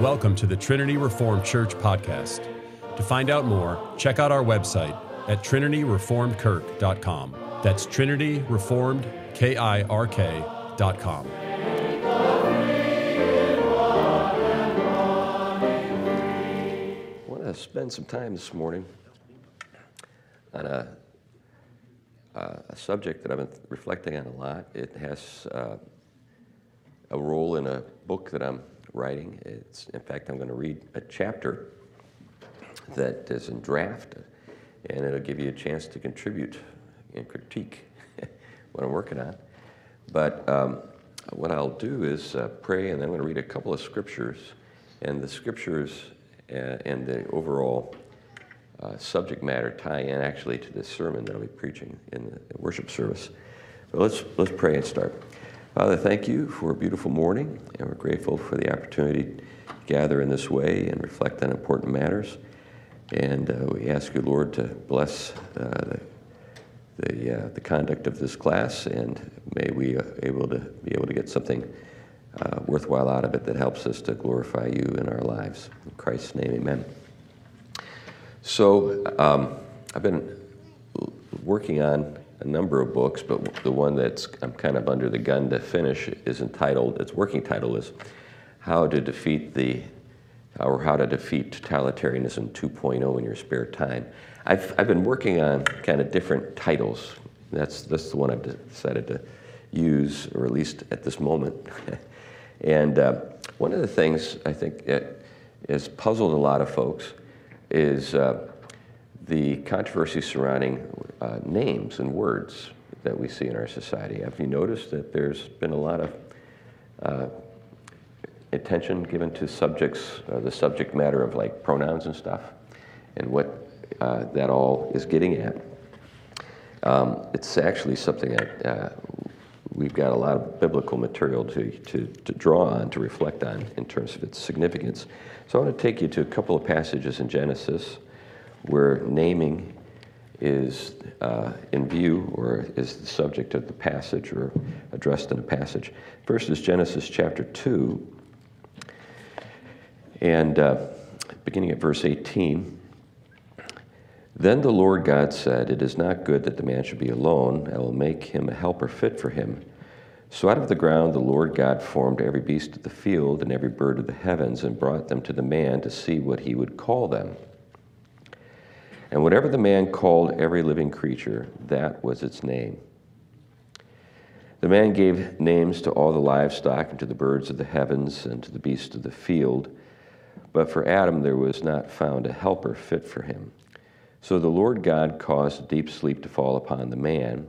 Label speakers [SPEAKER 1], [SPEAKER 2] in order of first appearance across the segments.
[SPEAKER 1] Welcome to the Trinity Reformed Church podcast. To find out more, check out our website at trinityreformedkirk.com. That's Trinity Reformed, K I
[SPEAKER 2] want to spend some time this morning on a, a subject that I've been reflecting on a lot. It has uh, a role in a book that I'm writing. It's, in fact, I'm going to read a chapter that is in draft, and it'll give you a chance to contribute and critique what I'm working on. But um, what I'll do is uh, pray, and then I'm going to read a couple of scriptures. And the scriptures uh, and the overall uh, subject matter tie in actually to the sermon that I'll be preaching in the worship service. So let's, let's pray and start. Father, thank you for a beautiful morning, and we're grateful for the opportunity to gather in this way and reflect on important matters. And uh, we ask you, Lord, to bless uh, the the, uh, the conduct of this class, and may we uh, able to be able to get something uh, worthwhile out of it that helps us to glorify you in our lives. In Christ's name, amen. So um, I've been working on a number of books, but the one that's I'm kind of under the gun to finish is entitled. Its working title is "How to Defeat the." Or how to defeat totalitarianism 2.0 in your spare time. I've, I've been working on kind of different titles. That's, that's the one I've decided to use, or at least at this moment. and uh, one of the things I think that has puzzled a lot of folks is uh, the controversy surrounding uh, names and words that we see in our society. Have you noticed that there's been a lot of uh, attention given to subjects, uh, the subject matter of like pronouns and stuff, and what uh, that all is getting at. Um, it's actually something that uh, we've got a lot of biblical material to, to, to, draw on, to reflect on in terms of its significance. So I want to take you to a couple of passages in Genesis where naming is uh, in view or is the subject of the passage or addressed in a passage. First is Genesis chapter 2, and uh, beginning at verse 18. Then the Lord God said, It is not good that the man should be alone. I will make him a helper fit for him. So out of the ground the Lord God formed every beast of the field and every bird of the heavens and brought them to the man to see what he would call them. And whatever the man called every living creature, that was its name. The man gave names to all the livestock and to the birds of the heavens and to the beasts of the field. But for Adam there was not found a helper fit for him. So the Lord God caused a deep sleep to fall upon the man,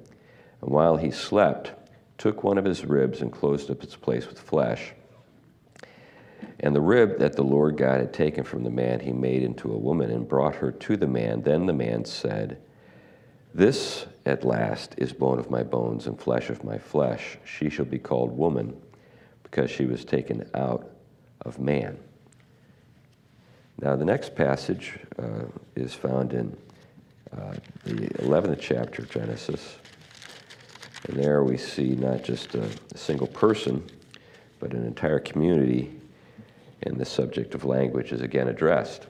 [SPEAKER 2] and while he slept, took one of his ribs and closed up its place with flesh. And the rib that the Lord God had taken from the man, he made into a woman and brought her to the man. Then the man said, This at last is bone of my bones and flesh of my flesh. She shall be called woman, because she was taken out of man. Now, the next passage uh, is found in uh, the 11th chapter of Genesis. And there we see not just a, a single person, but an entire community, and the subject of language is again addressed.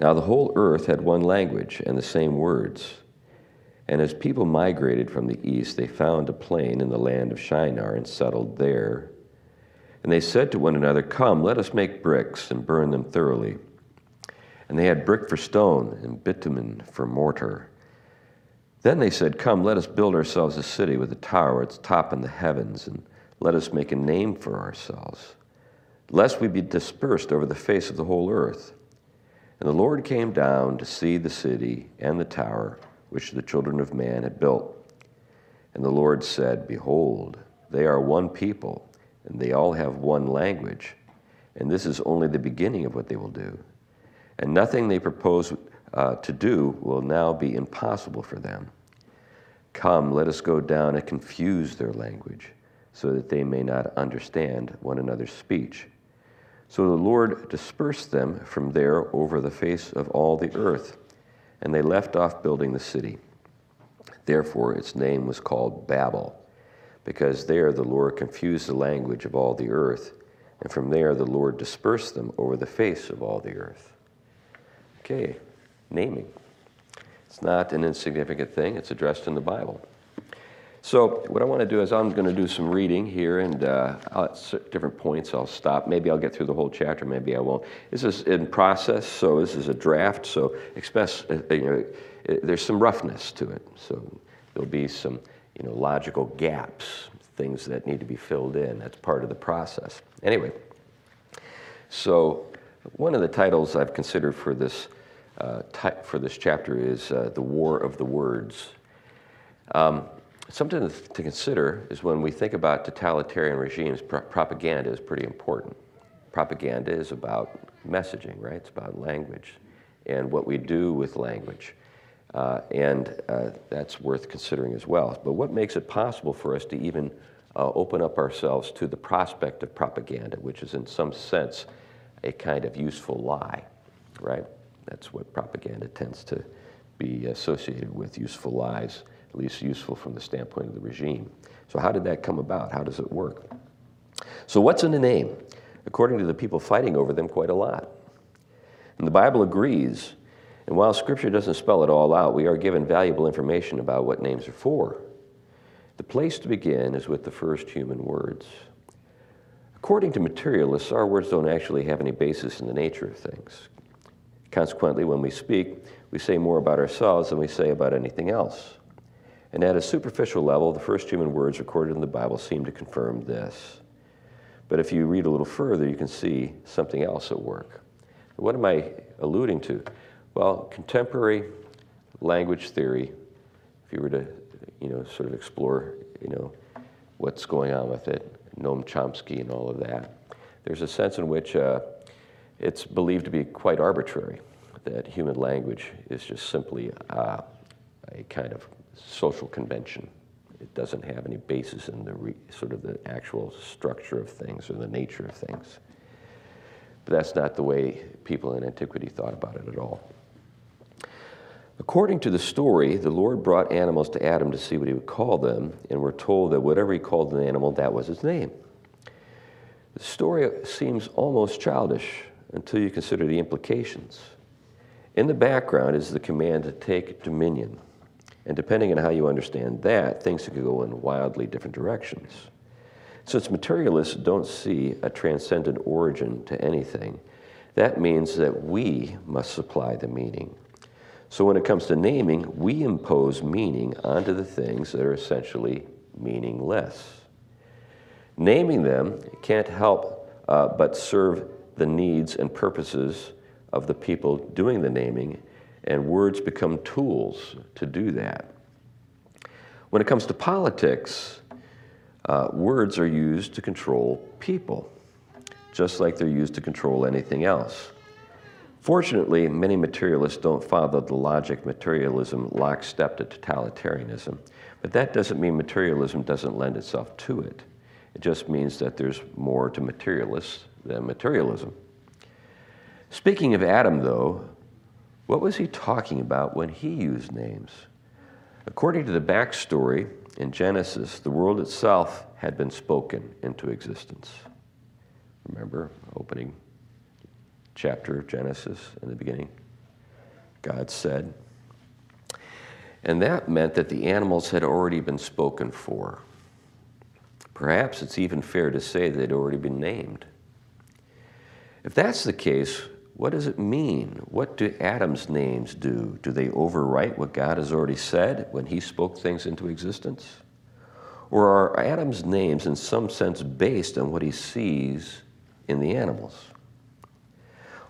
[SPEAKER 2] Now, the whole earth had one language and the same words. And as people migrated from the east, they found a plain in the land of Shinar and settled there. And they said to one another, Come, let us make bricks and burn them thoroughly. And they had brick for stone and bitumen for mortar. Then they said, Come, let us build ourselves a city with a tower, its top in the heavens, and let us make a name for ourselves, lest we be dispersed over the face of the whole earth. And the Lord came down to see the city and the tower which the children of man had built. And the Lord said, Behold, they are one people, and they all have one language, and this is only the beginning of what they will do and nothing they propose uh, to do will now be impossible for them. Come, let us go down and confuse their language, so that they may not understand one another's speech. So the Lord dispersed them from there over the face of all the earth, and they left off building the city. Therefore, its name was called Babel, because there the Lord confused the language of all the earth, and from there the Lord dispersed them over the face of all the earth. Okay, naming. It's not an insignificant thing, it's addressed in the Bible. So, what I want to do is I'm going to do some reading here, and uh, at different points I'll stop. Maybe I'll get through the whole chapter, maybe I won't. This is in process, so this is a draft, so expect, uh, you know, there's some roughness to it. So, there'll be some you know, logical gaps, things that need to be filled in. That's part of the process. Anyway, so one of the titles I've considered for this, uh, for this chapter is uh, The War of the Words. Um, something to consider is when we think about totalitarian regimes, pro- propaganda is pretty important. Propaganda is about messaging, right? It's about language and what we do with language. Uh, and uh, that's worth considering as well. But what makes it possible for us to even uh, open up ourselves to the prospect of propaganda, which is in some sense a kind of useful lie, right? That's what propaganda tends to be associated with useful lies, at least useful from the standpoint of the regime. So, how did that come about? How does it work? So, what's in a name? According to the people fighting over them, quite a lot. And the Bible agrees. And while Scripture doesn't spell it all out, we are given valuable information about what names are for. The place to begin is with the first human words. According to materialists, our words don't actually have any basis in the nature of things. Consequently, when we speak, we say more about ourselves than we say about anything else. And at a superficial level, the first human words recorded in the Bible seem to confirm this. But if you read a little further, you can see something else at work. What am I alluding to? Well, contemporary language theory, if you were to you know, sort of explore, you know, what's going on with it, Noam Chomsky and all of that. There's a sense in which uh, it's believed to be quite arbitrary, that human language is just simply uh, a kind of social convention. It doesn't have any basis in the re, sort of the actual structure of things or the nature of things. But that's not the way people in antiquity thought about it at all. According to the story, the Lord brought animals to Adam to see what he would call them, and we're told that whatever he called an animal, that was his name. The story seems almost childish until you consider the implications. In the background is the command to take dominion. And depending on how you understand that, things could go in wildly different directions. Since materialists don't see a transcendent origin to anything, that means that we must supply the meaning. So when it comes to naming, we impose meaning onto the things that are essentially meaningless. Naming them can't help uh, but serve the needs and purposes of the people doing the naming, and words become tools to do that. When it comes to politics, uh, words are used to control people, just like they're used to control anything else. Fortunately, many materialists don't follow the logic materialism lockstep to totalitarianism, but that doesn't mean materialism doesn't lend itself to it. It just means that there's more to materialists than materialism. Speaking of Adam, though, what was he talking about when he used names? According to the backstory in Genesis, the world itself had been spoken into existence. Remember, opening chapter of Genesis in the beginning. God said. And that meant that the animals had already been spoken for. Perhaps it's even fair to say they'd already been named. If that's the case, what does it mean? What do Adam's names do? Do they overwrite what God has already said when he spoke things into existence? Or are Adam's names in some sense based on what he sees in the animals?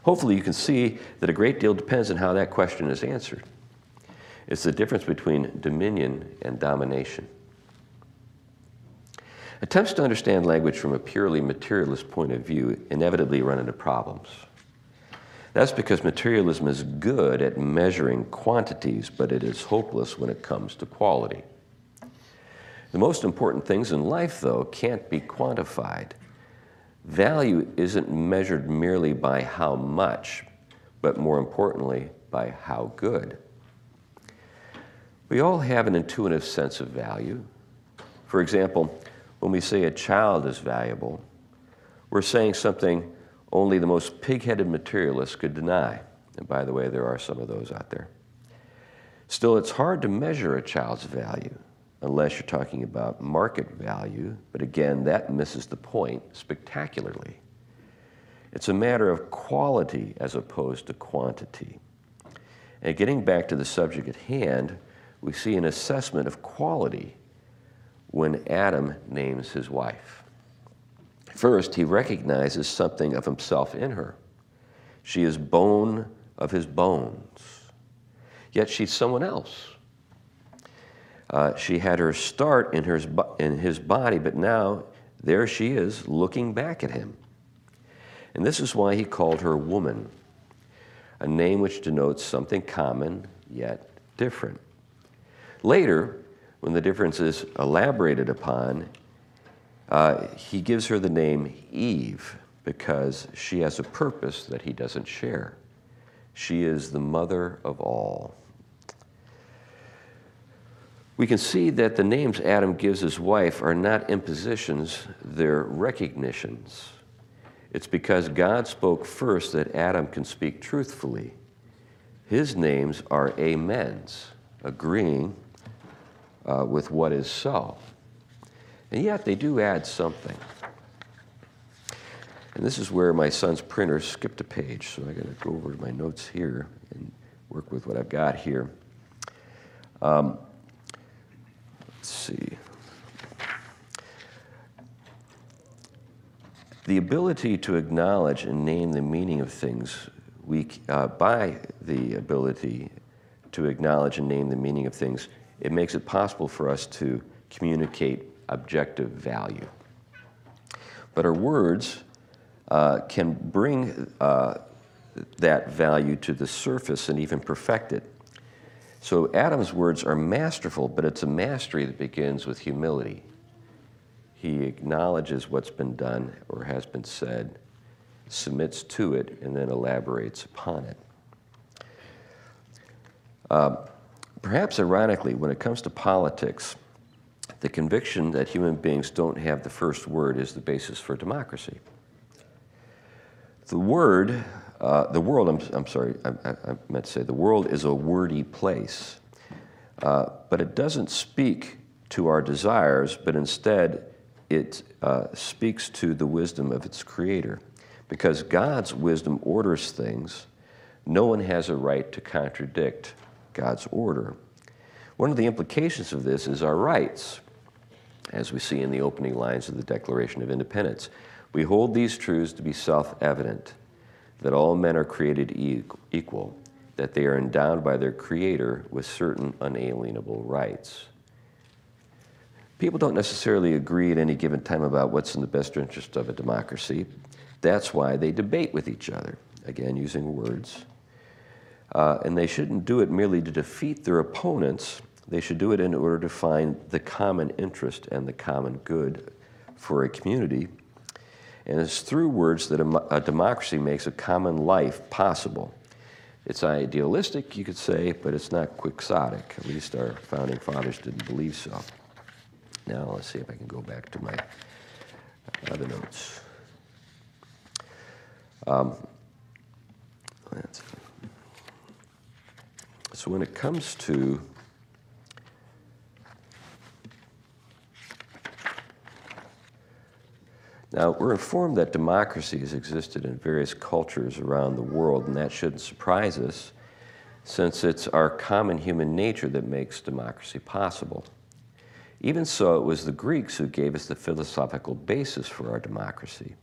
[SPEAKER 2] Hopefully, you can see that a great deal depends on how that question is answered. It's the difference between dominion and domination. Attempts to understand language from a purely materialist point of view inevitably run into problems. That's because materialism is good at measuring quantities, but it is hopeless when it comes to quality. The most important things in life, though, can't be quantified. Value isn't measured merely by how much, but more importantly, by how good. We all have an intuitive sense of value. For example, when we say a child is valuable, We're saying something only the most pig headed materialist could deny. And by the way, there are some of those out there. Still, it's hard to measure a child's value unless you're talking about market value, but again, that misses the point spectacularly. It's a matter of quality as opposed to quantity. And getting back to the subject at hand, we see an assessment of quality when Adam names his wife. First, he recognizes something of himself in her. She is bone of his bones, yet she's someone else. Uh, she had her start in, her, in his body, but now there she is looking back at him. And this is why he called her woman, a name which denotes something common yet different. Later, when the difference is elaborated upon, uh, he gives her the name Eve because she has a purpose that he doesn't share. She is the mother of all. We can see that the names Adam gives his wife are not impositions, they're recognitions. It's because God spoke first that Adam can speak truthfully. His names are amens, agreeing uh, with what is so. And yet they do add something. And this is where my son's printer skipped a page, so I got to go over to my notes here and work with what I've got here. Um, let's see. The ability to acknowledge and name the meaning of things, we, uh, by the ability to acknowledge and name the meaning of things, it makes it possible for us to communicate objective value. But our words uh, can bring uh, that value to the surface and even perfect it. So Adam's words are masterful, but it's a mastery that begins with humility. He acknowledges what's been done or has been said, submits to it, and then elaborates upon it. Uh, perhaps ironically, when it comes to politics, the conviction that human beings don't have the first word is the basis for democracy. The word, uh, the world, I'm, I'm sorry, I, I, meant to say, the world is a wordy place, uh, but it doesn't speak to our desires, but instead it uh, speaks to the wisdom of its creator. Because God's wisdom orders things, no one has a right to contradict God's order. One of the implications of this is our rights, as we see in the opening lines of the Declaration of Independence. We hold these truths to be self evident that all men are created equal, that they are endowed by their Creator with certain unalienable rights. People don't necessarily agree at any given time about what's in the best interest of a democracy. That's why they debate with each other, again, using words. Uh, and they shouldn't do it merely to defeat their opponents. They should do it in order to find the common interest and the common good for a community. And it's through words that a, a democracy makes a common life possible. It's idealistic, you could say, but it's not quixotic. At least our founding fathers didn't believe so. Now, let's see if I can go back to my other notes. Um, so when it comes to Now, we're informed that democracy has existed in various cultures around the world, and that shouldn't surprise us since it's our common human nature that makes democracy possible. Even so, it was the Greeks who gave us the philosophical basis for our democracy.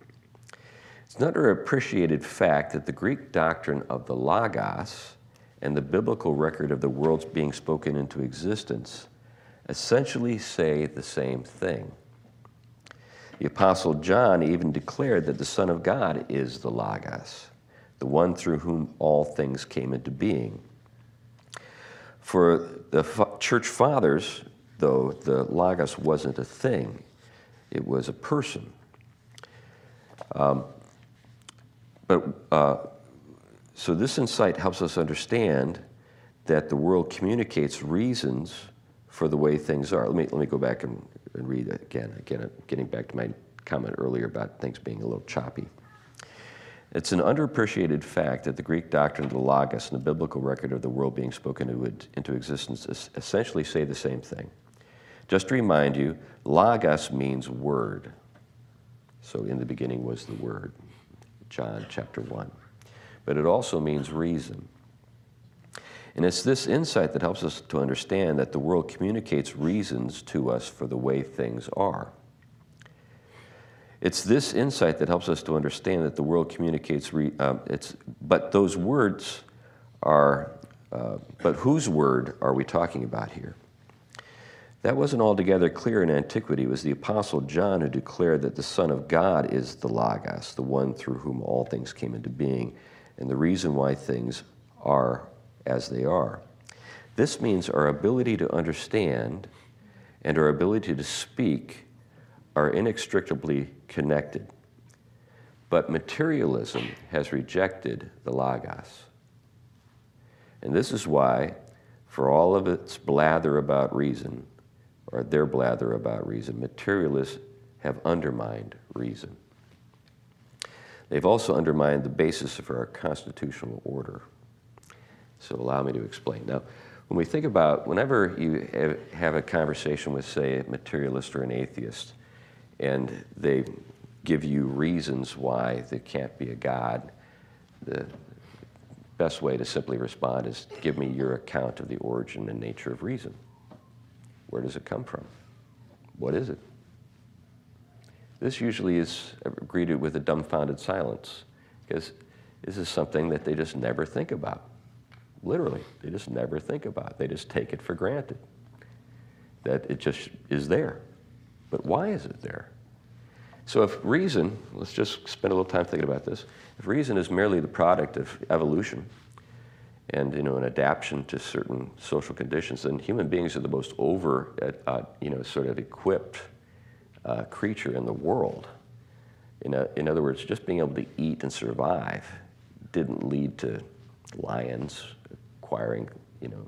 [SPEAKER 2] It's an underappreciated fact that the Greek doctrine of the Logos and the biblical record of the world's being spoken into existence essentially say the same thing. The Apostle John even declared that the Son of God is the Logos, the one through whom all things came into being. For the church fathers, though, the Logos wasn't a thing, it was a person. Um, but uh, so this insight helps us understand that the world communicates reasons for the way things are. Let me, let me go back and, and read again. Again, getting back to my comment earlier about things being a little choppy. It's an underappreciated fact that the Greek doctrine of the Logos and the biblical record of the world being spoken into existence essentially say the same thing. Just to remind you, Logos means word. So in the beginning was the word, John chapter 1. But it also means reason. And it's this insight that helps us to understand that the world communicates reasons to us for the way things are. It's this insight that helps us to understand that the world communicates, re, um, it's, but those words are, uh, but whose word are we talking about here? That wasn't altogether clear in antiquity. It was the Apostle John who declared that the Son of God is the Logos, the one through whom all things came into being, and the reason why things are as they are. This means our ability to understand and our ability to speak are inextricably connected. But materialism has rejected the Logos. And this is why, for all of its blather about reason, or their blather about reason, materialists have undermined reason. They've also undermined the basis of our constitutional order. So allow me to explain. Now, when we think about, whenever you have a conversation with, say, a materialist or an atheist, and they give you reasons why there can't be a God, the best way to simply respond is give me your account of the origin and nature of reason. Where does it come from? What is it? This usually is greeted with a dumbfounded silence because this is something that they just never think about. Literally, they just never think about. it. They just take it for granted that it just is there. But why is it there? So, if reason, let's just spend a little time thinking about this. If reason is merely the product of evolution and you know an adaptation to certain social conditions, then human beings are the most over, uh, uh you know, sort of equipped uh, creature in the world. In, a, in other words, just being able to eat and survive didn't lead to lions acquiring, you know,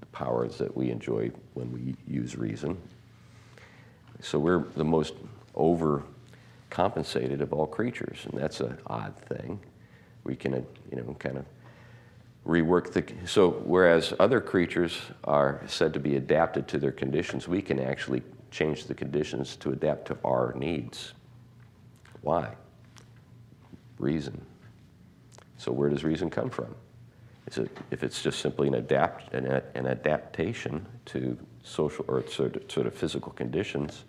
[SPEAKER 2] the powers that we enjoy when we use reason. So we're the most over compensated of all creatures, and that's an odd thing. We can, you know, kind of rework the. So whereas other creatures are said to be adapted to their conditions, we can actually change the conditions to adapt to our needs. Why? Reason. So where does reason come from? A, if it's just simply an adapt an, an adaptation to social or sort of, sort of physical conditions,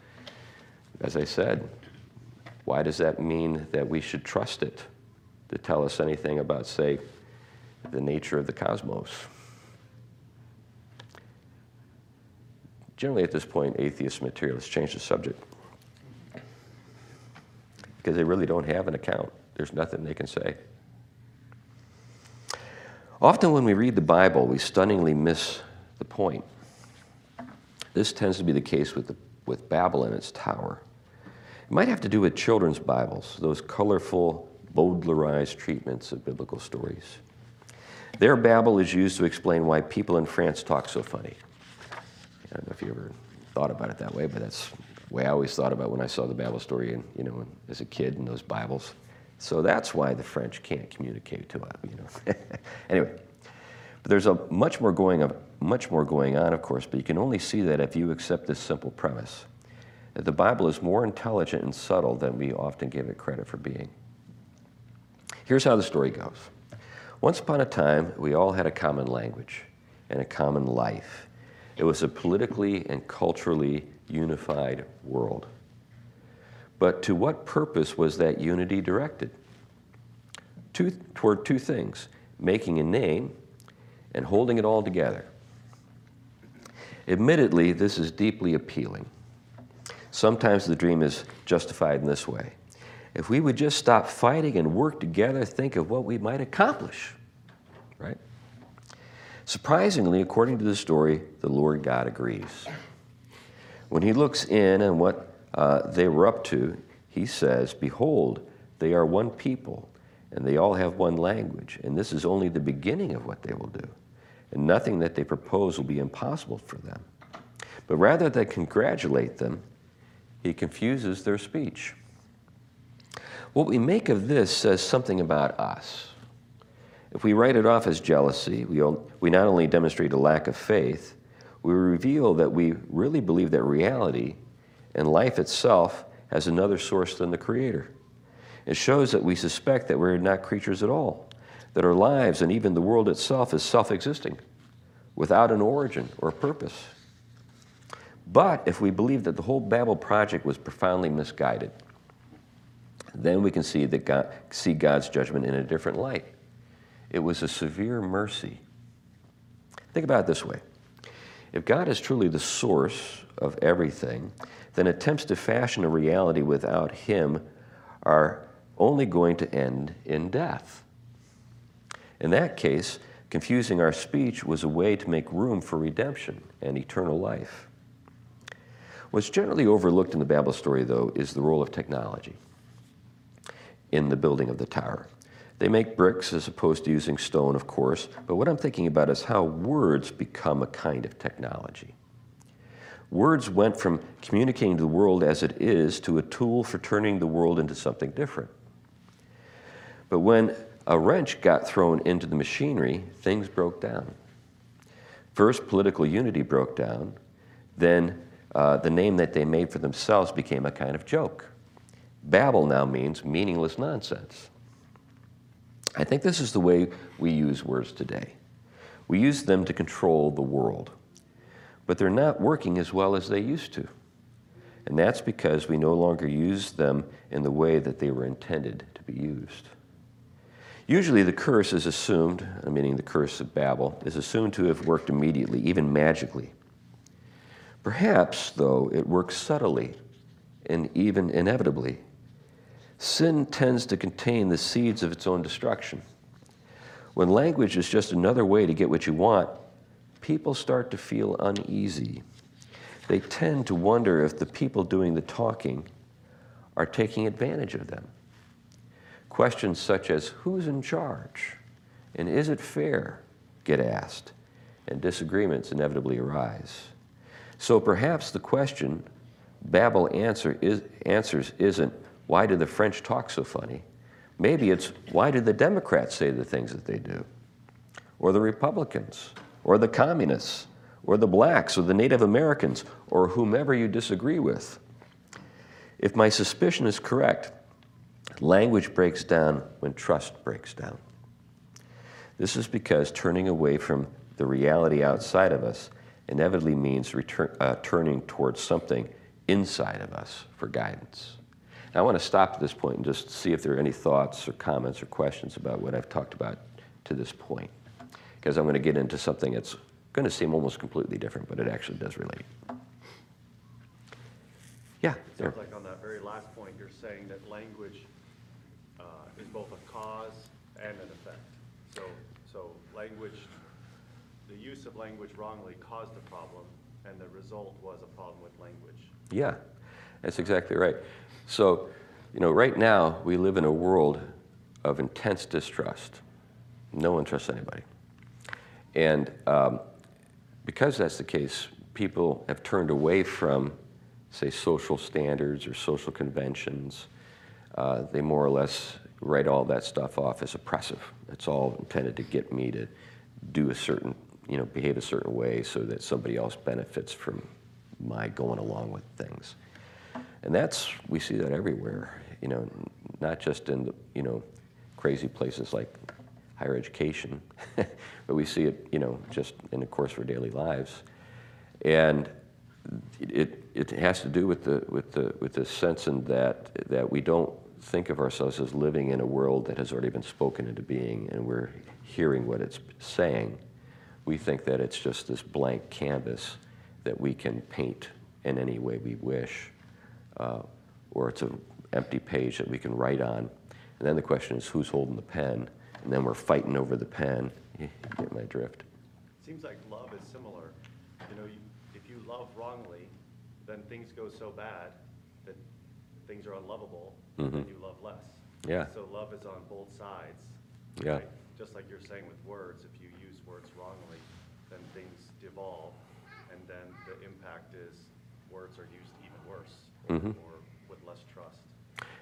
[SPEAKER 2] as I said, why does that mean that we should trust it to tell us anything about, say, the nature of the cosmos? Generally, at this point, atheist materialists change the subject because they really don't have an account. There's nothing they can say. Often, when we read the Bible, we stunningly miss the point. This tends to be the case with, the, with Babel and its tower. It might have to do with children's Bibles, those colorful, Bowdlerized treatments of biblical stories. Their Babel is used to explain why people in France talk so funny. I don't know if you ever thought about it that way, but that's the way I always thought about when I saw the Babel story, and you know, as a kid in those Bibles. So that's why the French can't communicate to us. You know. anyway, but there's a much more going of much more going on, of course. But you can only see that if you accept this simple premise that the Bible is more intelligent and subtle than we often give it credit for being. Here's how the story goes Once upon a time, we all had a common language and a common life. It was a politically and culturally unified world. But to what purpose was that unity directed? Two, toward two things making a name and holding it all together. Admittedly, this is deeply appealing. Sometimes the dream is justified in this way. If we would just stop fighting and work together, think of what we might accomplish, right? Surprisingly, according to the story, the Lord God agrees. When he looks in on what uh, they were up to, he says, Behold, they are one people, and they all have one language, and this is only the beginning of what they will do. And nothing that they propose will be impossible for them. But rather than congratulate them, he confuses their speech. What we make of this says something about us. If we write it off as jealousy, we, we not only demonstrate a lack of faith, we reveal that we really believe that reality and life itself has another source than the Creator. It shows that we suspect that we're not creatures at all, that our lives and even the world itself is self existing, without an origin or purpose. But if we believe that the whole Babel project was profoundly misguided, then we can see, that God, see God's judgment in a different light. It was a severe mercy. Think about it this way if God is truly the source of everything, then attempts to fashion a reality without Him are only going to end in death. In that case, confusing our speech was a way to make room for redemption and eternal life. What's generally overlooked in the Babel story, though, is the role of technology in the building of the tower. They make bricks as opposed to using stone, of course, but what I'm thinking about is how words become a kind of technology. Words went from communicating to the world as it is to a tool for turning the world into something different. But when a wrench got thrown into the machinery, things broke down. First, political unity broke down. Then, uh, the name that they made for themselves became a kind of joke. Babel now means meaningless nonsense. I think this is the way we use words today. We use them to control the world, but they're not working as well as they used to. And that's because we no longer use them in the way that they were intended to be used. Usually, the curse is assumed, meaning the curse of Babel, is assumed to have worked immediately, even magically. Perhaps, though, it works subtly and even inevitably sin tends to contain the seeds of its own destruction. When language is just another way to get what you want, people start to feel uneasy. They tend to wonder if the people doing the talking are taking advantage of them. Questions such as who's in charge and is it fair get asked, and disagreements inevitably arise. So perhaps the question Babel answer is, answers isn't why do the French talk so funny? Maybe it's why do the Democrats say the things that they do? Or the Republicans, or the communists, or the blacks, or the Native Americans, or whomever you disagree with. If my suspicion is correct, language breaks down when trust breaks down. This is because turning away from the reality outside of us inevitably means return, uh, turning towards something inside of us for guidance. Now, I want to stop at this point and just see if there are any thoughts or comments or questions about what I've talked about to this point, because I'm going to get into something that's going to seem almost completely different, but it actually does relate. Yeah,
[SPEAKER 3] there. Sounds like on that very last point, you're saying that language uh, is both a cause and an effect. So, so language, the use of language wrongly caused a problem, and the result was a problem with language.
[SPEAKER 2] Yeah, that's exactly right. So, you know, right now we live in a world of intense distrust. No one trusts anybody. And um, because that's the case, people have turned away from, say, social standards or social conventions. Uh, they more or less write all that stuff off as oppressive. It's all intended to get me to do a certain, you know, behave a certain way so that somebody else benefits from my going along with things. And that's, we see that everywhere, you know, not just in, the, you know, crazy places like higher education, but we see it, you know, just in the course of our daily lives. And it, it has to do with the, with the, with the sense in that, that we don't think of ourselves as living in a world that has already been spoken into being and we're hearing what it's saying. We think that it's just this blank canvas that we can paint in any way we wish uh, or it's an empty page that we can write on. And then the question is who's holding the pen? And then we're fighting over the pen. You get my drift.
[SPEAKER 3] Seems like love is similar. You know, if you love wrongly, then things go so bad that things are unlovable, mm-hmm. and you love less.
[SPEAKER 2] Yeah.
[SPEAKER 3] So love is on both sides.
[SPEAKER 2] Yeah. Right?
[SPEAKER 3] Just like you're saying with words, if you use words wrongly, then things devolve, and then the impact is words are used even worse mm-hmm. or with less trust.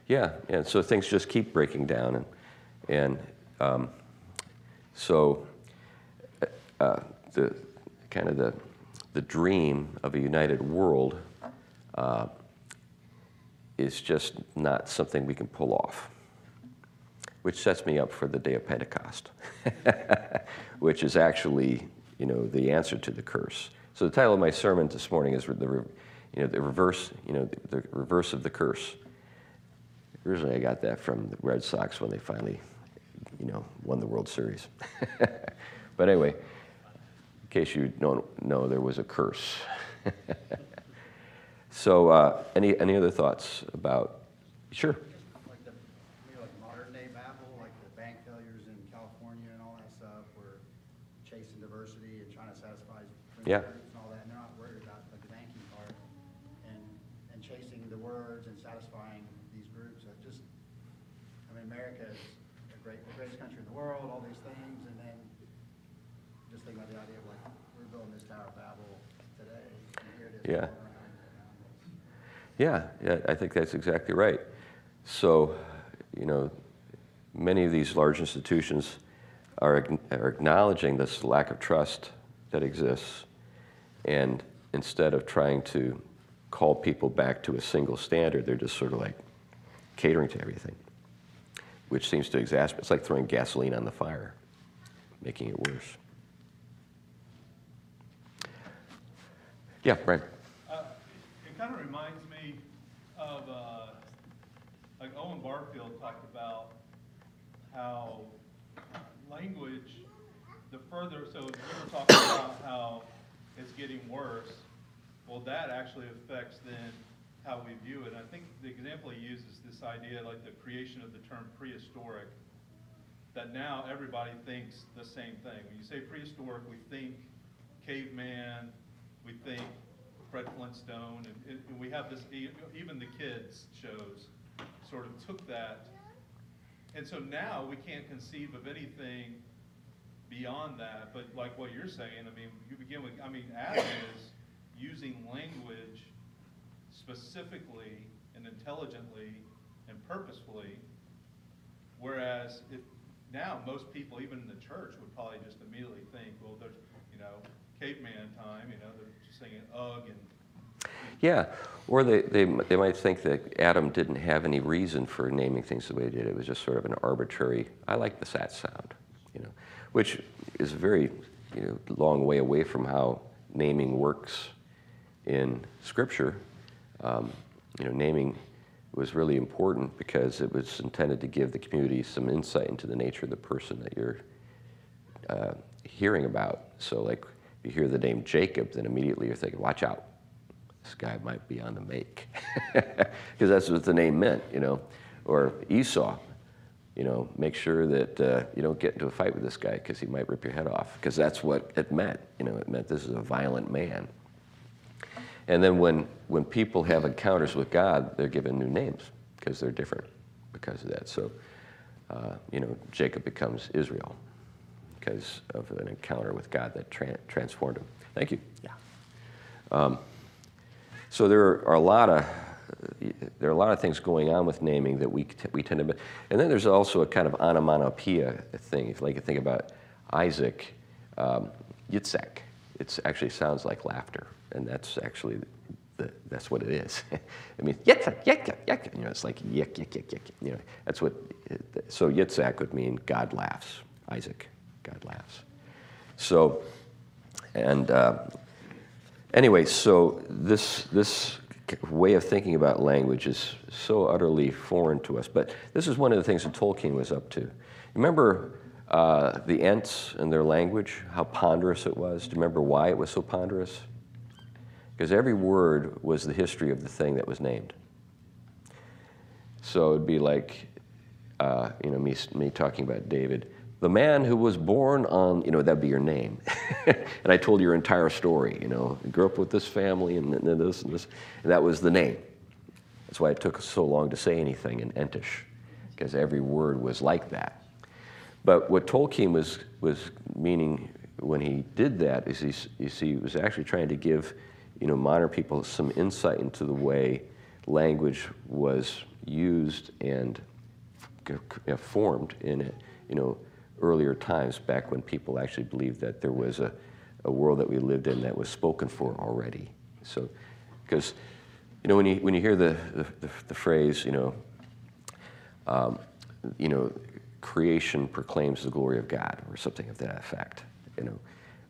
[SPEAKER 2] Yeah, and so things just keep breaking down, and and um, so uh, the kind of the the dream of a united world uh, is just not something we can pull off, which sets me up for the day of Pentecost, which is actually you know the answer to the curse. So the title of my sermon this morning is the you know the reverse you know the, the reverse of the curse. Originally, I got that from the Red Sox when they finally, you know, won the World Series. but anyway, in case you don't know, there was a curse. so, uh, any any other thoughts about? Sure.
[SPEAKER 4] Like the, maybe like modern day Babel, like the bank failures in California and all that stuff, where chasing diversity and trying to satisfy
[SPEAKER 2] Yeah.
[SPEAKER 4] groups and all that, and they're not worried about like the banking part and, and chasing the words and satisfying these groups. It just, I mean, America is a great, the greatest country in the world, all these things, and then just think about the idea of like, we're building this Tower of Babel today, and here it is.
[SPEAKER 2] Yeah. Yeah, yeah, I think that's exactly right. So, you know, many of these large institutions are, are acknowledging this lack of trust that exists, and instead of trying to call people back to a single standard, they're just sort of like catering to everything, which seems to exacerbate. It's like throwing gasoline on the fire, making it worse. Yeah, Brian.
[SPEAKER 5] Kind of reminds me of, uh, like Owen Barfield talked about how language, the further, so you were talking about how it's getting worse. Well, that actually affects then how we view it. And I think the example he uses this idea, like the creation of the term prehistoric, that now everybody thinks the same thing. When you say prehistoric, we think caveman, we think Fred Flintstone, and, and we have this, even the kids shows sort of took that. And so now we can't conceive of anything beyond that, but like what you're saying, I mean, you begin with, I mean, Adam is using language specifically and intelligently and purposefully Whereas if, now, most people, even in the church, would probably just immediately think, well, there's, you know, caveman time, you know, singing ugh and,
[SPEAKER 2] Yeah, or they, they, they might think that Adam didn't have any reason for naming things the way he did. It was just sort of an arbitrary, I like the sat sound, you know, which is a very, you know, long way away from how naming works in Scripture. Um, you know, naming was really important because it was intended to give the community some insight into the nature of the person that you're uh, hearing about. So, like, you hear the name Jacob, then immediately you're thinking, watch out, this guy might be on the make. Because that's what the name meant, you know. Or Esau, you know, make sure that uh, you don't get into a fight with this guy because he might rip your head off. Because that's what it meant, you know, it meant this is a violent man. And then when, when people have encounters with God, they're given new names because they're different because of that. So, uh, you know, Jacob becomes Israel because of an encounter with God that tran transformed him. Thank you. Yeah. So there are a lot of there are a lot of things going on with naming that we t- we tend to, and then there's also a kind of onomatopoeia thing. If like you think about Isaac, um, Yitzhak, it actually sounds like laughter, and that's actually the, that's what it is. I mean, Yitzhak, Yitzhak, Yitzhak. You know, it's like yik, yik, yik, yik. You know, that's what. So Yitzhak would mean God laughs. Isaac, God laughs. So, and. Uh, Anyway, so this, this way of thinking about language is so utterly foreign to us. But this is one of the things that Tolkien was up to. Remember uh, the Ents and their language, how ponderous it was? Do you remember why it was so ponderous? Because every word was the history of the thing that was named. So it'd be like, uh, you know, me, me talking about David. The man who was born on, you know, that'd be your name. and I told your entire story, you know, I grew up with this family and this and this. And that was the name. That's why it took so long to say anything in Entish, because every word was like that. But what Tolkien was, was meaning when he did that is he, you see, he was actually trying to give, you know, modern people some insight into the way language was used and uh, formed in it, you know earlier times back when people actually believed that there was a, a world that we lived in that was spoken for already. So, because you know when you when you hear the the, the, phrase you know um, you know creation proclaims the glory of God or something of that effect, you know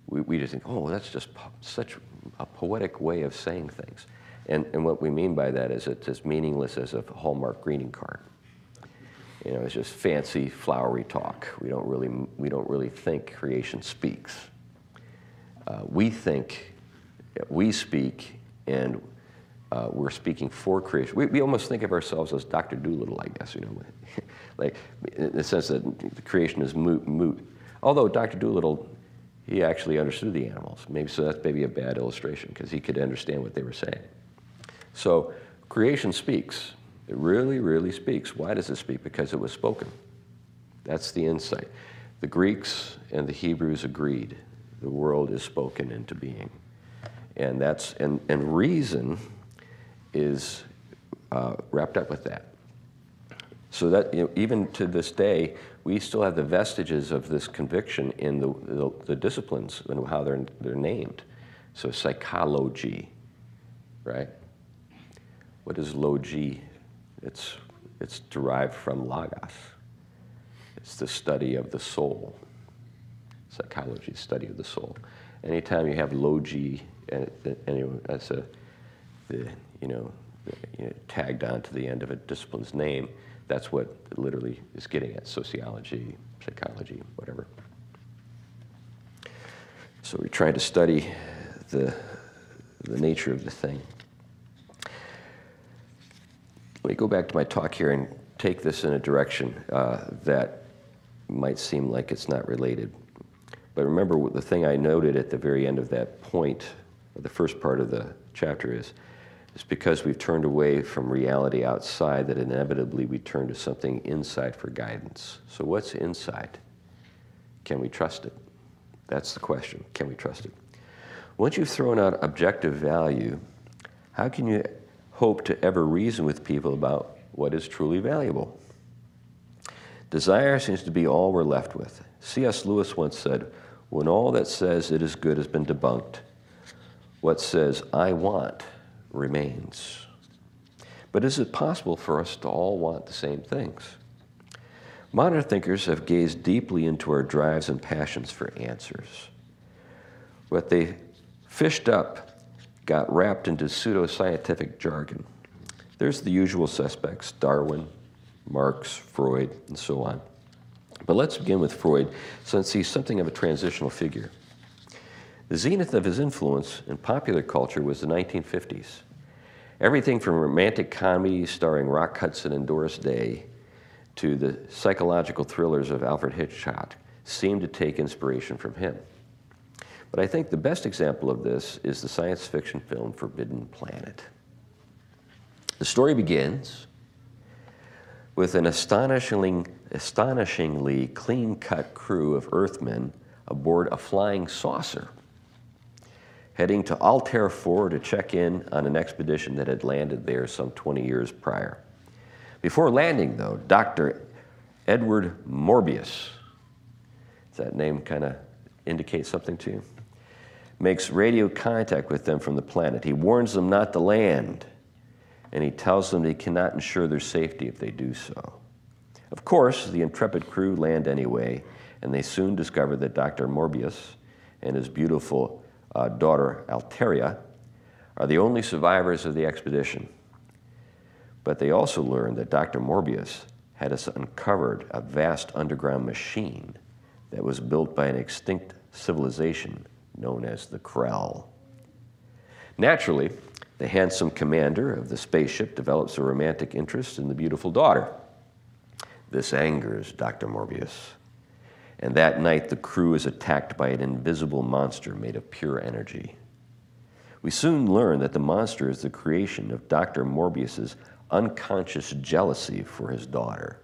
[SPEAKER 2] we, we just think oh that's just po- such a poetic way of saying things, and and what we mean by that is it's as meaningless as a Hallmark greeting card. You know, it's just fancy, flowery talk. We don't really, we don't really think creation speaks. Uh, we think, we speak, and uh, we're speaking for creation. We, we almost think of ourselves as Dr. Dolittle, I guess, you know, like in the sense that creation is moot, moot. Although Dr. Dolittle, he actually understood the animals. Maybe so that's maybe a bad illustration because he could understand what they were saying. So creation speaks. It really, really speaks. Why does it speak? Because it was spoken. That's the insight. The Greeks and the Hebrews agreed. The world is spoken into being. And that's and, and reason is uh, wrapped up with that. So that you know, even to this day, we still have the vestiges of this conviction in the, the, the disciplines and how they're, they're named. So psychology, right? What does logi it's, it's derived from logos. It's the study of the soul. Psychology, study of the soul. Anytime you have logi, eh, eh, and, and that's a, the, you know, the, you know, tagged on to the end of a discipline's name, that's what it literally is getting at sociology, psychology, whatever. So we're trying to study the, the nature of the thing. Let me go back to my talk here and take this in a direction uh, that might seem like it's not related. But remember, the thing I noted at the very end of that point, the first part of the chapter is, it's because we've turned away from reality outside that inevitably we turn to something inside for guidance. So, what's inside? Can we trust it? That's the question. Can we trust it? Once you've thrown out objective value, how can you hope to ever reason with people about what is truly valuable. Desire seems to be all we're left with. C.S. Lewis once said, When all that says it is good has been debunked, what says I want remains. But is it possible for us to all want the same things? Modern thinkers have gazed deeply into our drives and passions for answers. What they fished up got wrapped into pseudoscientific jargon. There's the usual suspects Darwin, Marx, Freud, and so on. But let's begin with Freud, since he's something of a transitional figure. The zenith of his influence in popular culture was the 1950s. Everything from romantic comedies starring Rock Hudson and Doris Day to the psychological thrillers of Alfred Hitchcock seemed to take inspiration from him. But I think the best example of this is the science fiction film Forbidden Planet. The story begins with an astonishingly, clean cut crew of Earthmen aboard a flying saucer, heading to Altair 4 to check in on an expedition that had landed there some 20 years prior. Before landing, though, Dr. Edward Morbius, does that name kind of indicate something to you? Makes radio contact with them from the planet. He warns them not to land, and he tells them he cannot ensure their safety if they do so. Of course, the intrepid crew land anyway, and they soon discover that Dr. Morbius and his beautiful uh, daughter, Altaira, are the only survivors of the expedition. But they also learn that Dr. Morbius had us uncovered a vast underground machine that was built by an extinct civilization known as the Krell. Naturally, the handsome commander of the spaceship develops a romantic interest in the beautiful daughter. This angers Dr. Morbius. And that night, the crew is attacked by an invisible monster made of pure energy. We soon learn that the monster is the creation of Dr. Morbius's unconscious jealousy for his daughter.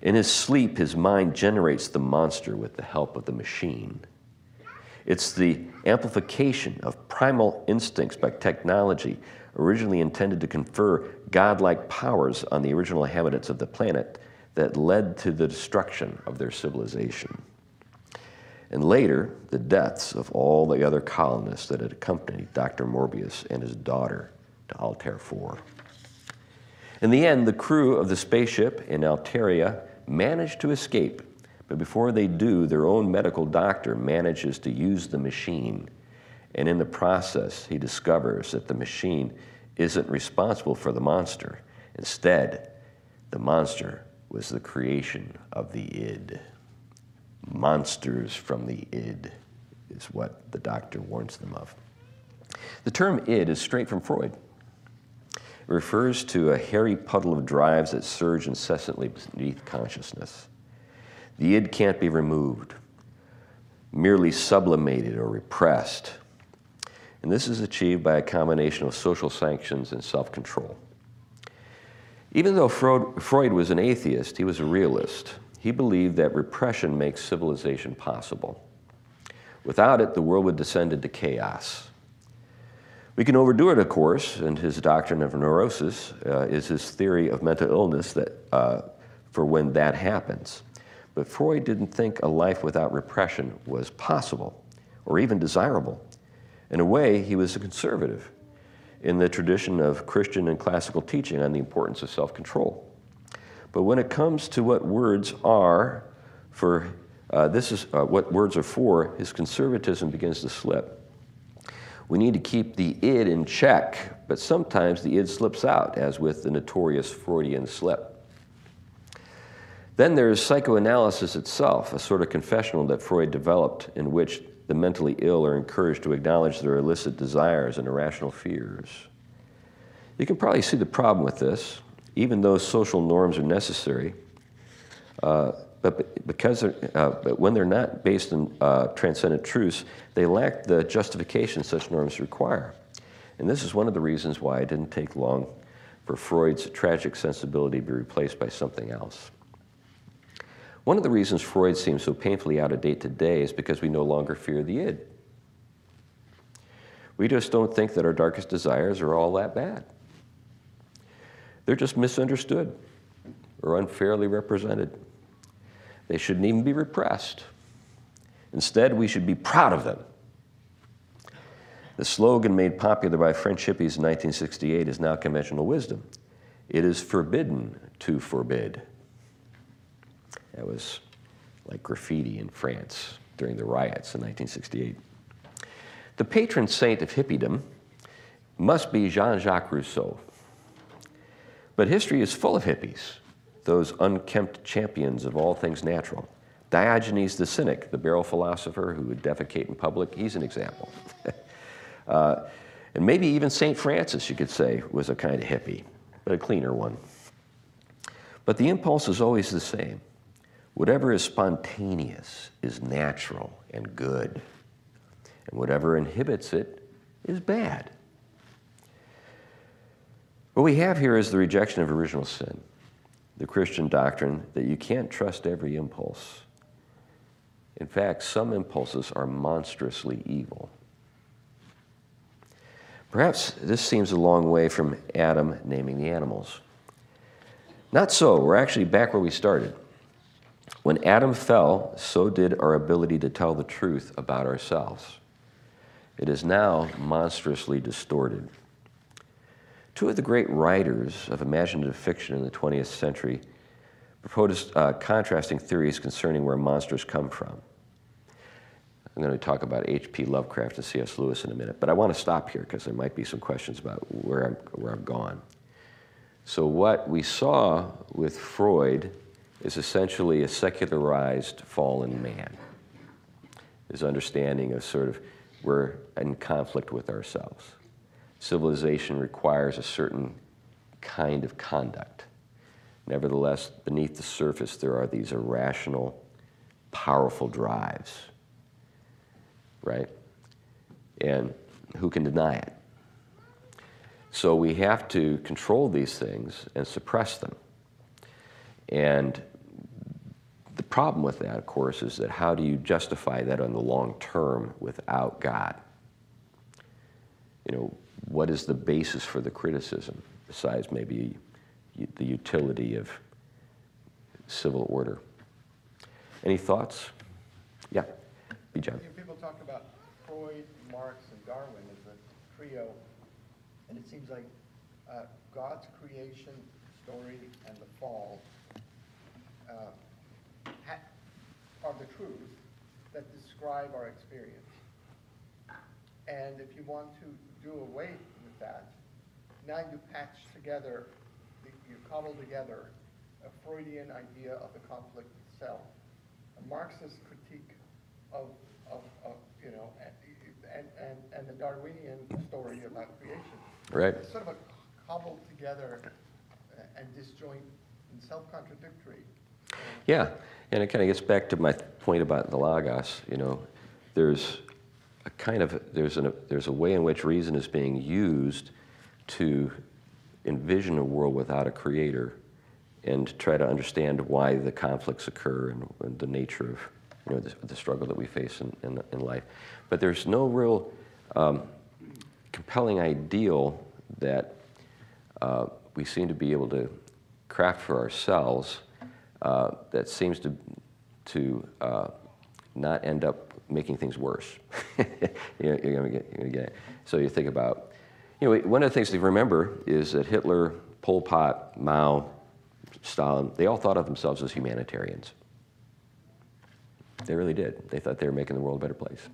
[SPEAKER 2] In his sleep, his mind generates the monster with the help of the machine. It's the amplification of primal instincts by technology originally intended to confer godlike powers on the original inhabitants of the planet that led to the destruction of their civilization. And later, the deaths of all the other colonists that had accompanied Dr. Morbius and his daughter to Altair 4. In the end, the crew of the spaceship in Altaira managed to escape, but before they do, their own medical doctor manages to use the machine. And in the process, he discovers that the machine isn't responsible for the monster. Instead, the monster was the creation of the id. Monsters from the id is what the doctor warns them of. The term id is straight from Freud. It refers to a hairy puddle of drives that surge incessantly beneath consciousness. The id can't be removed, merely sublimated or repressed. And this is achieved by a combination of social sanctions and self control. Even though Freud, was an atheist, he was a realist. He believed that repression makes civilization possible. Without it, the world would descend into chaos. We can overdo it, of course, and his doctrine of neurosis uh, is his theory of mental illness that, uh, for when that happens. But Freud didn't think a life without repression was possible or even desirable. In a way, he was a conservative in the tradition of Christian and classical teaching on the importance of self control. But when it comes to what words are for, uh, this is uh, what words are for, his conservatism begins to slip. We need to keep the id in check, but sometimes the id slips out, as with the notorious Freudian slip. Then there's psychoanalysis itself, a sort of confessional that Freud developed in which the mentally ill are encouraged to acknowledge their illicit desires and irrational fears. You can probably see the problem with this, even though social norms are necessary. Uh, but because uh, but when they're not based on uh, transcendent truths, they lack the justification such norms require. And this is one of the reasons why it didn't take long for Freud's tragic sensibility to be replaced by something else. One of the reasons Freud seems so painfully out of date today is because we no longer fear the id. We just don't think that our darkest desires are all that bad. They're just misunderstood or unfairly represented. They shouldn't even be repressed. Instead, we should be proud of them. The slogan made popular by French hippies in 1968 is now conventional wisdom. It is forbidden to forbid. That was like graffiti in France during the riots in 1968. The patron saint of hippiedom must be Jean Jacques Rousseau. But history is full of hippies those unkempt champions of all things natural. Diogenes the Cynic, the barrel philosopher who would defecate in public, he's an example. uh, and maybe even St. Francis, you could say, was a kind of hippie, but a cleaner one. But the impulse is always the same. Whatever is spontaneous is natural and good, and whatever inhibits it is bad. What we have here is the rejection of original sin the Christian doctrine that you can't trust every impulse. In fact, some impulses are monstrously evil. Perhaps this seems a long way from Adam naming the animals. Not so. We're actually back where we started. When Adam fell, so did our ability to tell the truth about ourselves. It is now monstrously distorted. Two of the great writers of imaginative fiction in the 20th century proposed uh, contrasting theories concerning where monsters come from. I'm going to talk about H.P. Lovecraft and C.S. Lewis in a minute, but I want to stop here because there might be some questions about where, I'm, where I've gone. So, what we saw with Freud is essentially a secularized fallen man. His understanding of sort of we're in conflict with ourselves civilization requires a certain kind of conduct. Nevertheless, beneath the surface, there are these irrational, powerful drives, right? And who can deny it? So we have to control these things and suppress them. And the problem with that, of course, is that how do you justify that on the long term without God? You know, what is the basis for the criticism besides maybe the utility of civil order? Any thoughts? Yeah, be John.
[SPEAKER 6] People talk about Freud, Marx, and Darwin as a trio, and it seems like uh, God's creation story and the fall uh, are the truths that describe our experience. And if you want to do away with that, now you patch together, you cobble together a Freudian idea of the conflict itself, a Marxist critique of, of, of you know, and, and, and the Darwinian story about creation.
[SPEAKER 2] Right.
[SPEAKER 6] It's sort of a cobbled together and disjoint and self-contradictory.
[SPEAKER 2] Yeah, and it kind of gets back to my point about the Logos. You know, there's a kind of there's an, there's a way in which reason is being used to envision a world without a creator and try to understand why the conflicts occur and, and the nature of you know the, the, struggle that we face in, in, in, life. But there's no real um, compelling ideal that uh, we seem to be able to craft for ourselves uh, that seems to to uh, not end up making things worse. you're going to get, get So you think about, you know, one of the things to remember is that Hitler, Pol Pot, Mao, Stalin, they all thought of themselves as humanitarians. They really did. They thought they were making the world a better place.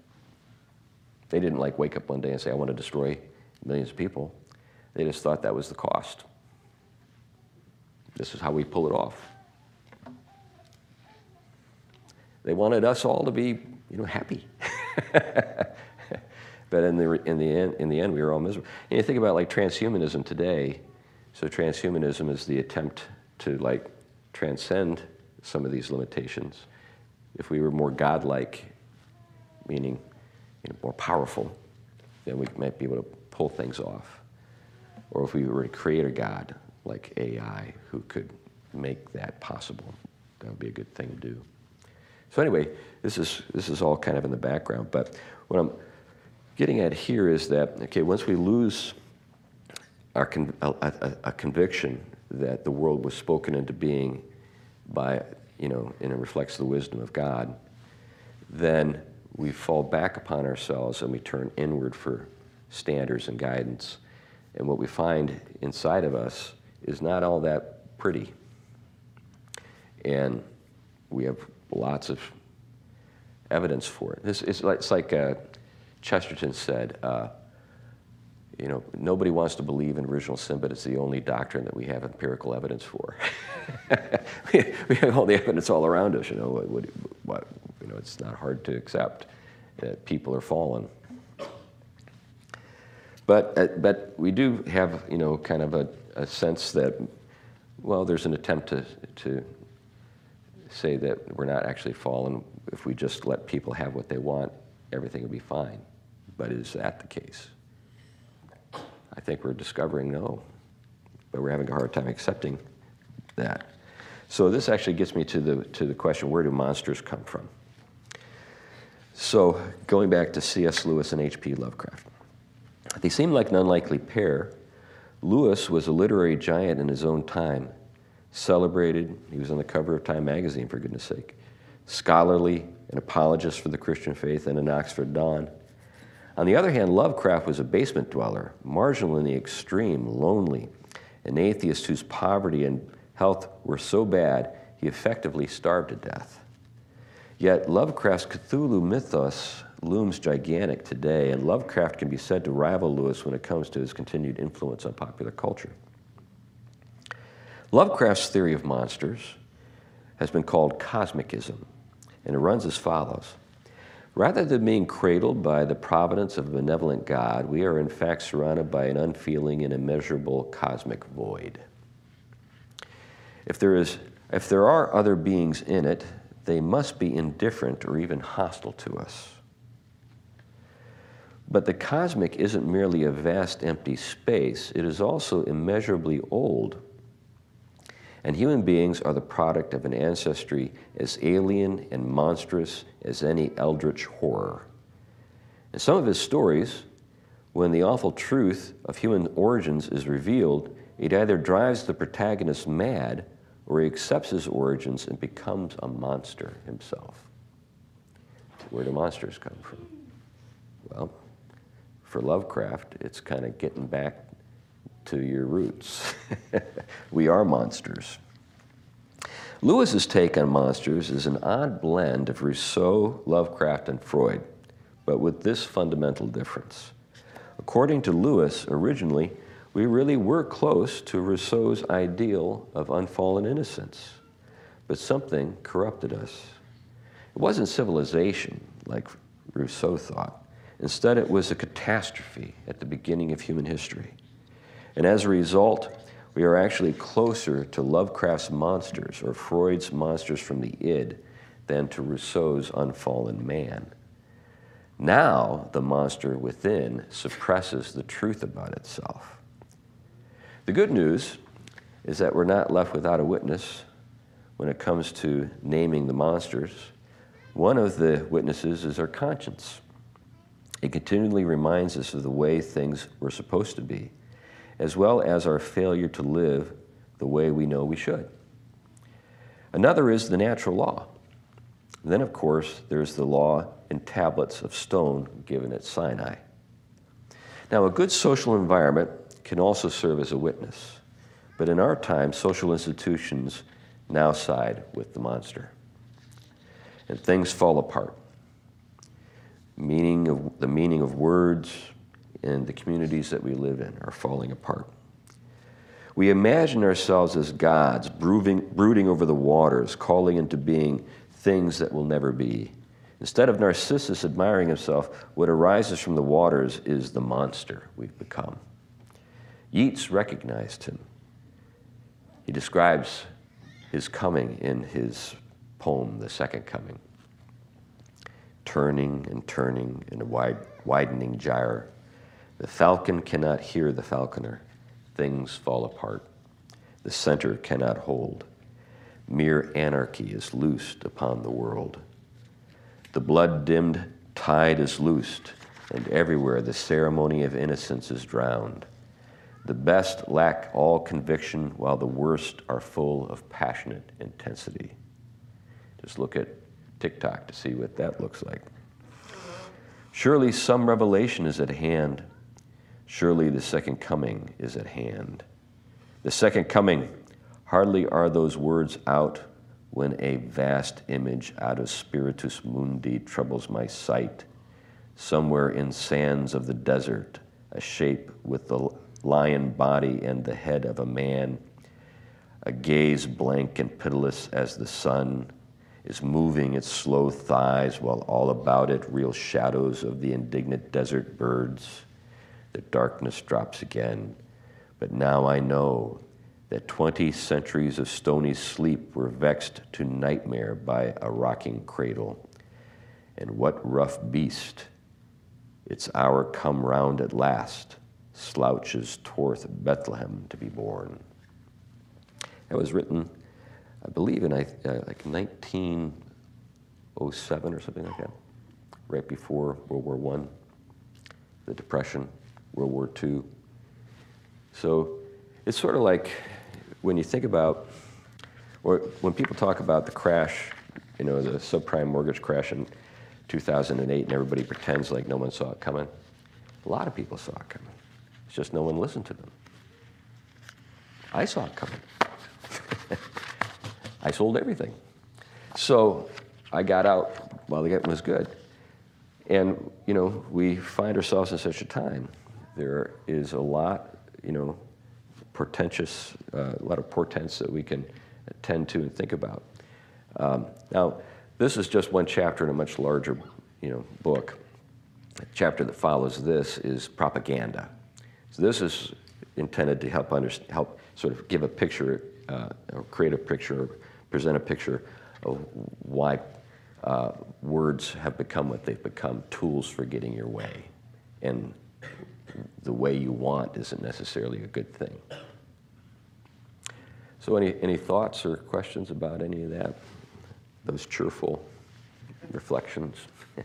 [SPEAKER 2] They didn't like wake up one day and say, I want to destroy millions of people. They just thought that was the cost. This is how we pull it off. They wanted us all to be, you know, happy. but in the, in, the end, in the end, we were all miserable. And you think about like transhumanism today. So transhumanism is the attempt to like transcend some of these limitations. If we were more godlike, meaning you know, more powerful, then we might be able to pull things off. Or if we were a creator God like AI who could make that possible, that would be a good thing to do. So anyway, this is, this is all kind of in the background. But what I'm getting at here is that, okay, once we lose our con- a, a, a, conviction that the world was spoken into being by, you know, and it reflects the wisdom of God, then we fall back upon ourselves and we turn inward for standards and guidance. And what we find inside of us is not all that pretty. And we have lots of evidence for it. This is it's like uh, Chesterton said, uh, you know, nobody wants to believe in original sin, but it's the only doctrine that we have empirical evidence for. we have all the evidence all around us, you know, what, what, you know, it's not hard to accept that people are fallen. But, uh, but we do have, you know, kind of a, a sense that, well, there's an attempt to, to say that we're not actually fallen. If we just let people have what they want, everything will be fine. But is that the case? I think we're discovering no, but we're having a hard time accepting that. So this actually gets me to the, to the question, where do monsters come from? So going back to C.S. Lewis and H.P. Lovecraft. They seem like an unlikely pair. Lewis was a literary giant in his own time, celebrated. He was on the cover of Time magazine, for goodness sake. Scholarly, an apologist for the Christian faith, and an Oxford Don. On the other hand, Lovecraft was a basement dweller, marginal in the extreme, lonely, an atheist whose poverty and health were so bad he effectively starved to death. Yet Lovecraft's Cthulhu mythos looms gigantic today, and Lovecraft can be said to rival Lewis when it comes to his continued influence on popular culture. Lovecraft's theory of monsters has been called cosmicism, and it runs as follows. Rather than being cradled by the providence of a benevolent God, we are in fact surrounded by an unfeeling and immeasurable cosmic void. If there, is, if there are other beings in it, they must be indifferent or even hostile to us. But the cosmic isn't merely a vast empty space, it is also immeasurably old and human beings are the product of an ancestry as alien and monstrous as any eldritch horror. And some of his stories, when the awful truth of human origins is revealed, it either drives the protagonist mad or he accepts his origins and becomes a monster himself. Where do monsters come from? Well, for Lovecraft, it's kind of getting back to your roots. we are monsters. Lewis's take on monsters is an odd blend of Rousseau, Lovecraft, and Freud, but with this fundamental difference. According to Lewis, originally, we really were close to Rousseau's ideal of unfallen innocence, but something corrupted us. It wasn't civilization, like Rousseau thought. Instead, it was a catastrophe at the beginning of human history. And as a result, we are actually closer to Lovecraft's monsters or Freud's monsters from the id than to Rousseau's unfallen man. Now, the monster within suppresses the truth about itself. The good news is that we're not left without a witness when it comes to naming the monsters. One of the witnesses is our conscience. It continually reminds us of the way things were supposed to be, as well as our failure to live the way we know we should. Another is the natural law. then, of course, there's the law in tablets of stone given at Sinai. Now, a good social environment can also serve as a witness, but in our time, social institutions now side with the monster. And things fall apart meaning of the meaning of words in the communities that we live in are falling apart. We imagine ourselves as gods, brooding, brooding over the waters, calling into being things that will never be. Instead of Narcissus admiring himself, what arises from the waters is the monster we've become. Yeats recognized him. He describes his coming in his poem, The Second Coming turning and turning in a wide, widening gyre. The falcon cannot hear the falconer. Things fall apart. The center cannot hold. Mere anarchy is loosed upon the world. The blood dimmed tide is loosed, and everywhere the ceremony of innocence is drowned. The best lack all conviction, while the worst are full of passionate intensity. Just look at TikTok to see what that looks like. Surely some revelation is at hand. Surely the second coming is at hand. The second coming, hardly are those words out when a vast image out of Spiritus Mundi troubles my sight. Somewhere in sands of the desert, a shape with the lion body and the head of a man, a gaze blank and pitiless as the sun is moving its slow thighs while all about it reel shadows of the indignant desert birds. The darkness drops again. But now I know that 20 centuries of stony sleep were vexed to nightmare by a rocking cradle. And what rough beast, its hour come round at last, slouches toward Bethlehem to be born. That was written I believe in uh, like 1907 or something like that, right before World War One, the Depression, World War II. So it's sort of like when you think about, or when people talk about the crash, you know, the subprime mortgage crash in 2008, and everybody pretends like no one saw it coming. A lot of people saw it coming. It's just no one listened to them. I saw it coming. I sold everything. So I got out while the getting was good. And, you know, we find ourselves in such a time. There is a lot, you know, portentous, uh, a lot of portents that we can tend to and think about. Um, now, this is just one chapter in a much larger, you know, book. The chapter that follows this is propaganda. So this is intended to help under, help sort of give a picture uh, or create a picture present a picture of why uh, words have become what they've become tools for getting your way. And the way you want isn't necessarily a good thing. So, any, any thoughts or questions about any of that? Those cheerful reflections?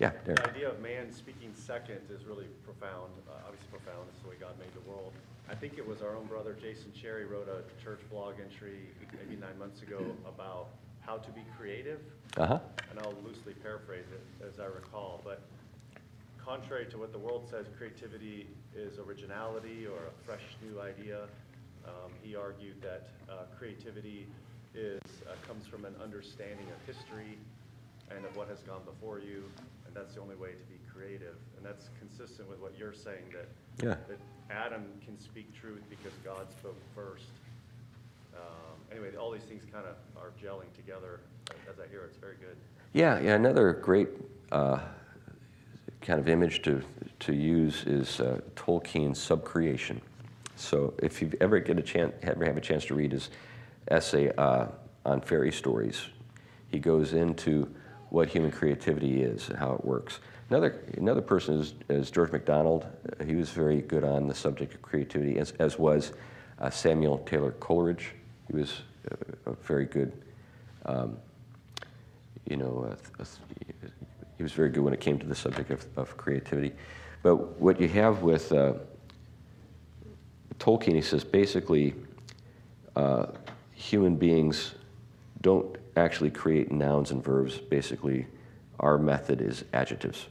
[SPEAKER 2] Yeah,
[SPEAKER 3] The idea of man speaking second is really profound, uh, obviously profound, it's the way God made the world. I think it was our own brother Jason Cherry wrote a church blog entry maybe nine months ago about how to be creative,
[SPEAKER 2] Uh-huh.
[SPEAKER 3] and I'll loosely paraphrase it as I recall, but contrary to what the world says, creativity is originality or a fresh new idea. Um, he argued that uh, creativity is, uh, comes from an understanding of history and of what has gone before you, and that's the only way to be creative. And that's consistent with what you're saying, that,
[SPEAKER 2] Yeah.
[SPEAKER 3] that Adam can speak truth because God spoke first. Um, Anyway, all these things kind of are gelling together as I hear it. It's very good.
[SPEAKER 2] Yeah, yeah, another great uh, kind of image to, to use is uh, Tolkien's subcreation. So if you ever get a chance, ever have a chance to read his essay uh, on fairy stories, he goes into what human creativity is and how it works. Another, another person is, is George MacDonald. He was very good on the subject of creativity, as, as was uh, Samuel Taylor Coleridge. He was uh, a very good um, you know, th- uh, he was very good when it came to the subject of, of creativity. But what you have with uh, Tolkien, he says basically uh, human beings don't actually create nouns and verbs. Basically, our method is adjectives.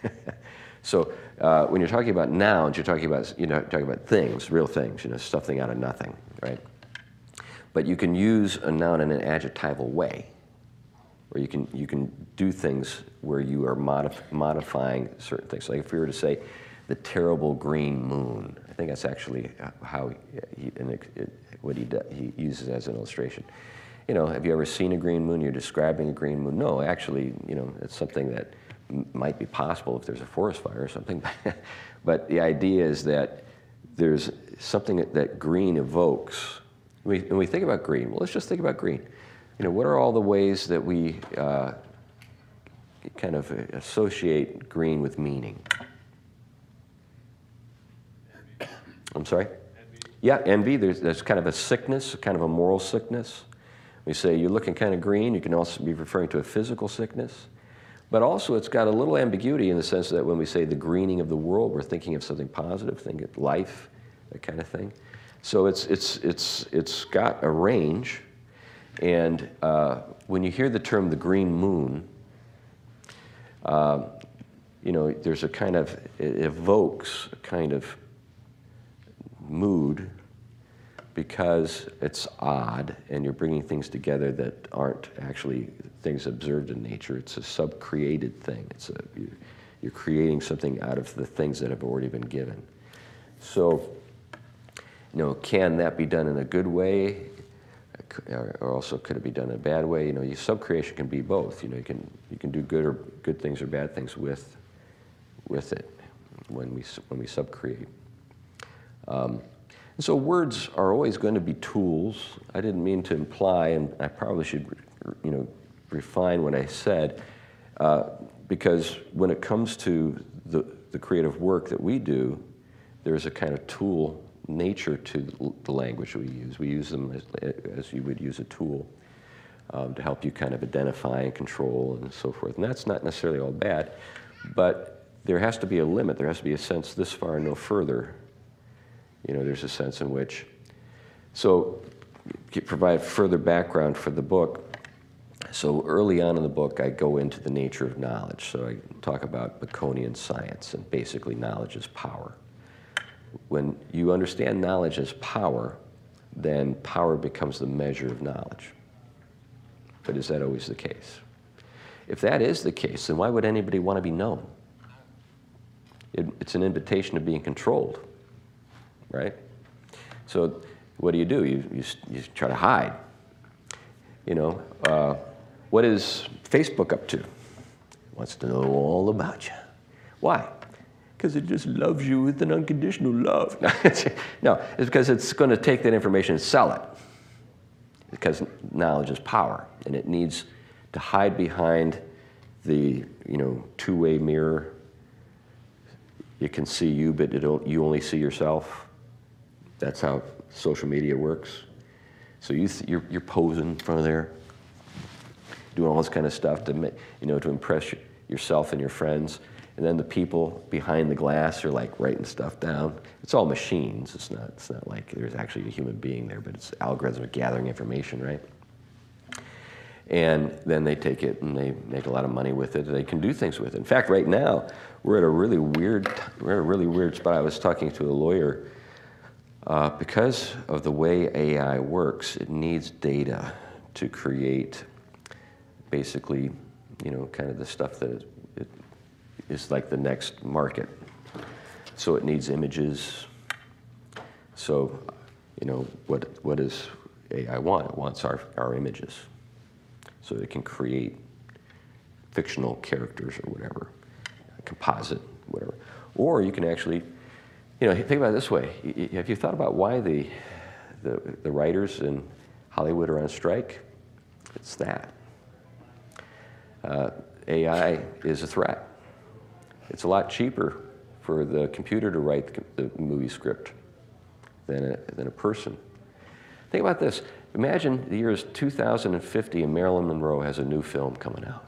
[SPEAKER 2] so uh, when you're talking about nouns, you're talking about you know talking about things, real things, you know, something out of nothing, right? But you can use a noun in an adjectival way or you can you can do things where you are modif- modifying certain things. Like if we were to say, the terrible green moon, I think that's actually how he, it, it, what he do, he uses as an illustration. You know, have you ever seen a green moon? You're describing a green moon. No, actually, you know, it's something that m- might be possible if there's a forest fire or something. but the idea is that there's something that, that green evokes. We, when we think about green, well, let's just think about green. You know, what are all the ways that we uh, kind of associate green with meaning? I'm sorry? Yeah, envy. There's, there's kind of a sickness, kind of a moral sickness. We say you're looking kind of green. You can also be referring to a physical sickness. But also, it's got a little ambiguity in the sense that when we say the greening of the world, we're thinking of something positive, thinking of life, that kind of thing. So it's, it's, it's, it's got a range. And uh, when you hear the term the green moon, uh, you know, there's a kind of, it evokes a kind of mood because it's odd and you're bringing things together that aren't actually things observed in nature. It's a sub-created thing. It's a, you're creating something out of the things that have already been given. So, you know, can that be done in a good way? Or also could it be done in a bad way? You know, your sub-creation can be both. You know, you can, you can do good or good things or bad things with, with it when we, when we sub-create. Um, and so words are always going to be tools. I didn't mean to imply, and I probably should, you know, refine what I said, uh, because when it comes to the, the creative work that we do, there's a kind of tool nature to the language we use. We use them as, as you would use a tool um, to help you kind of identify and control and so forth. And that's not necessarily all bad, but there has to be a limit. There has to be a sense this far, no further. You know, there's a sense in which. So, provide further background for the book. So, early on in the book, I go into the nature of knowledge. So, I talk about Baconian science, and basically, knowledge is power. When you understand knowledge as power, then power becomes the measure of knowledge. But is that always the case? If that is the case, then why would anybody want to be known? It, it's an invitation to being controlled right? So what do you do? You, you, you try to hide. You know, uh, what is Facebook up to? Wants to know all about you. Why? Because it just loves you with an unconditional love. no, it's because it's going to take that information and sell it. Because knowledge is power, and it needs to hide behind the you know two-way mirror. It can see you, but you only see yourself. That's how social media works. So you th- you're, you're posing in front of there, doing all this kind of stuff to you know to impress yourself and your friends. And then the people behind the glass are like writing stuff down. It's all machines. It's not, it's not like there's actually a human being there, but it's algorithms gathering information, right? And then they take it and they make a lot of money with it. They can do things with it. In fact, right now, we're at a really weird, we're at a really weird spot. I was talking to a lawyer. Uh, because of the way AI works, it needs data to create basically, you know, kind of the stuff that is like the next market. So it needs images. So, you know, what, what does AI want? It wants our, our images. So it can create fictional characters or whatever, composite, whatever. Or you can actually, you know, think about it this way. Have you thought about why the, the, the writers in Hollywood are on strike? It's that. Uh, AI is a threat. It's a lot cheaper for the computer to write the movie script than a, than a person. Think about this. Imagine the year is 2050 and Marilyn Monroe has a new film coming out.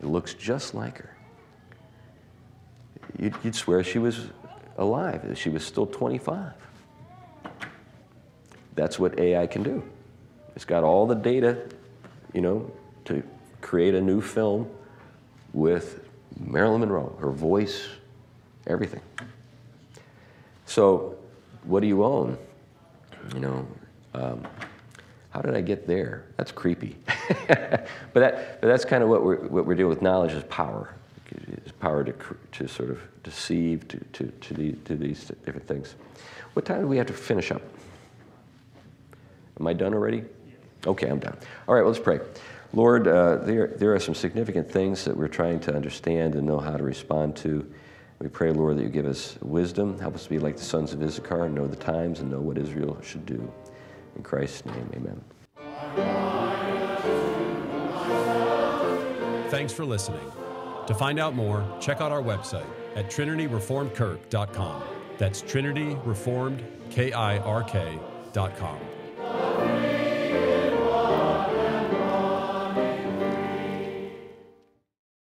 [SPEAKER 2] It looks just like her. You'd, you'd swear she was alive, she was still 25. That's what AI can do. It's got all the data, you know, to create a new film with Marilyn Monroe, her voice, everything. So, what do you own? You know, um, how did I get there? That's creepy. but, that, but that's kind of what we're, what we're dealing with. Knowledge is power. It's power to, to sort of deceive, to, to, to, the, to these different things. What time do we have to finish up? Am I done already? Okay, I'm done. All right, well, let's pray. Lord, uh, there, there are some significant things that we're trying to understand and know how to respond to. We pray, Lord, that you give us wisdom, help us to be like the sons of Issachar, and know the times and know what Israel should do. In Christ's name, amen.
[SPEAKER 1] Thanks for listening. To find out more, check out our website at trinityreformedkirk.com. That's trinityreformedkirk.com.